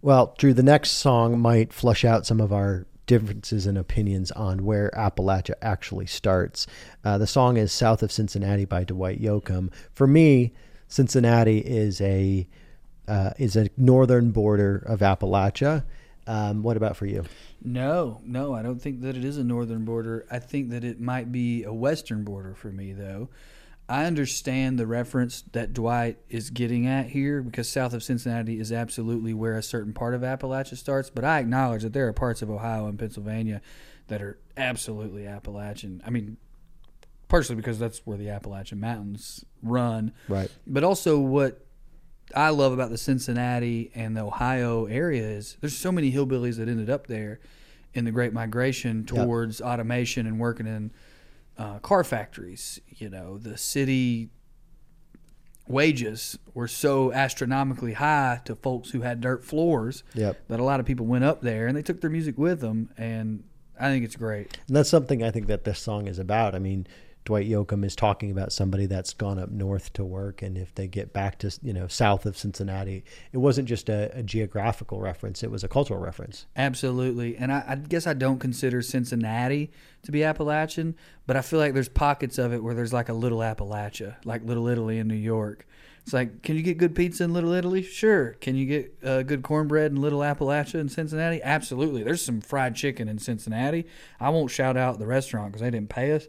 Well, Drew, the next song might flush out some of our differences and opinions on where Appalachia actually starts. Uh, the song is South of Cincinnati by Dwight Yoakam. For me, Cincinnati is a uh, is a northern border of Appalachia. Um, what about for you? No, no, I don't think that it is a northern border. I think that it might be a western border for me, though. I understand the reference that Dwight is getting at here because south of Cincinnati is absolutely where a certain part of Appalachia starts, but I acknowledge that there are parts of Ohio and Pennsylvania that are absolutely Appalachian. I mean, partially because that's where the Appalachian Mountains run. Right. But also what I love about the Cincinnati and the Ohio area is there's so many hillbillies that ended up there in the Great Migration towards yep. automation and working in uh, car factories. You know, the city wages were so astronomically high to folks who had dirt floors yep. that a lot of people went up there and they took their music with them. And I think it's great. And that's something I think that this song is about. I mean, Dwight Yoakam is talking about somebody that's gone up north to work, and if they get back to you know south of Cincinnati, it wasn't just a, a geographical reference; it was a cultural reference. Absolutely, and I, I, guess I don't consider Cincinnati to be Appalachian, but I feel like there's pockets of it where there's like a little Appalachia, like Little Italy in New York. It's like, can you get good pizza in Little Italy? Sure. Can you get uh, good cornbread in Little Appalachia in Cincinnati? Absolutely. There's some fried chicken in Cincinnati. I won't shout out the restaurant because they didn't pay us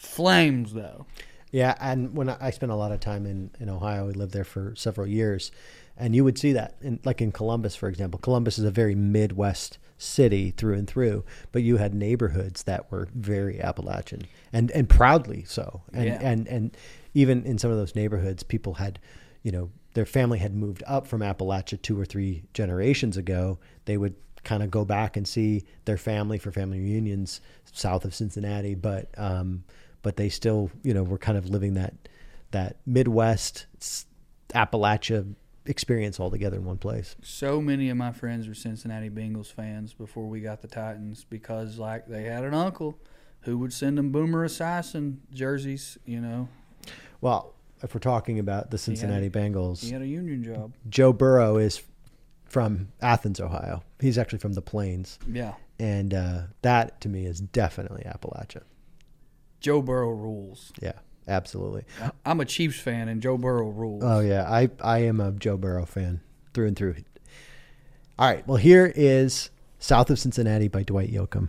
Flames, though. Yeah, and when I spent a lot of time in, in Ohio, we lived there for several years, and you would see that, in, like in Columbus, for example. Columbus is a very Midwest city through and through, but you had neighborhoods that were very Appalachian and and proudly so. And yeah. and and even in some of those neighborhoods, people had, you know, their family had moved up from Appalachia two or three generations ago. They would kind of go back and see their family for family reunions south of Cincinnati, but um, but they still, you know, were kind of living that that Midwest Appalachia experience all together in one place. So many of my friends were Cincinnati Bengals fans before we got the Titans because like they had an uncle who would send them Boomer Esiason jerseys, you know. Well, if we're talking about the Cincinnati he had, Bengals, he had a union job. Joe Burrow is from Athens, Ohio. He's actually from the Plains. Yeah. And uh, that to me is definitely Appalachia. Joe Burrow rules. Yeah, absolutely. I'm a Chiefs fan, and Joe Burrow rules. Oh yeah, I I am a Joe Burrow fan through and through. All right, well here is "South of Cincinnati" by Dwight Yoakam.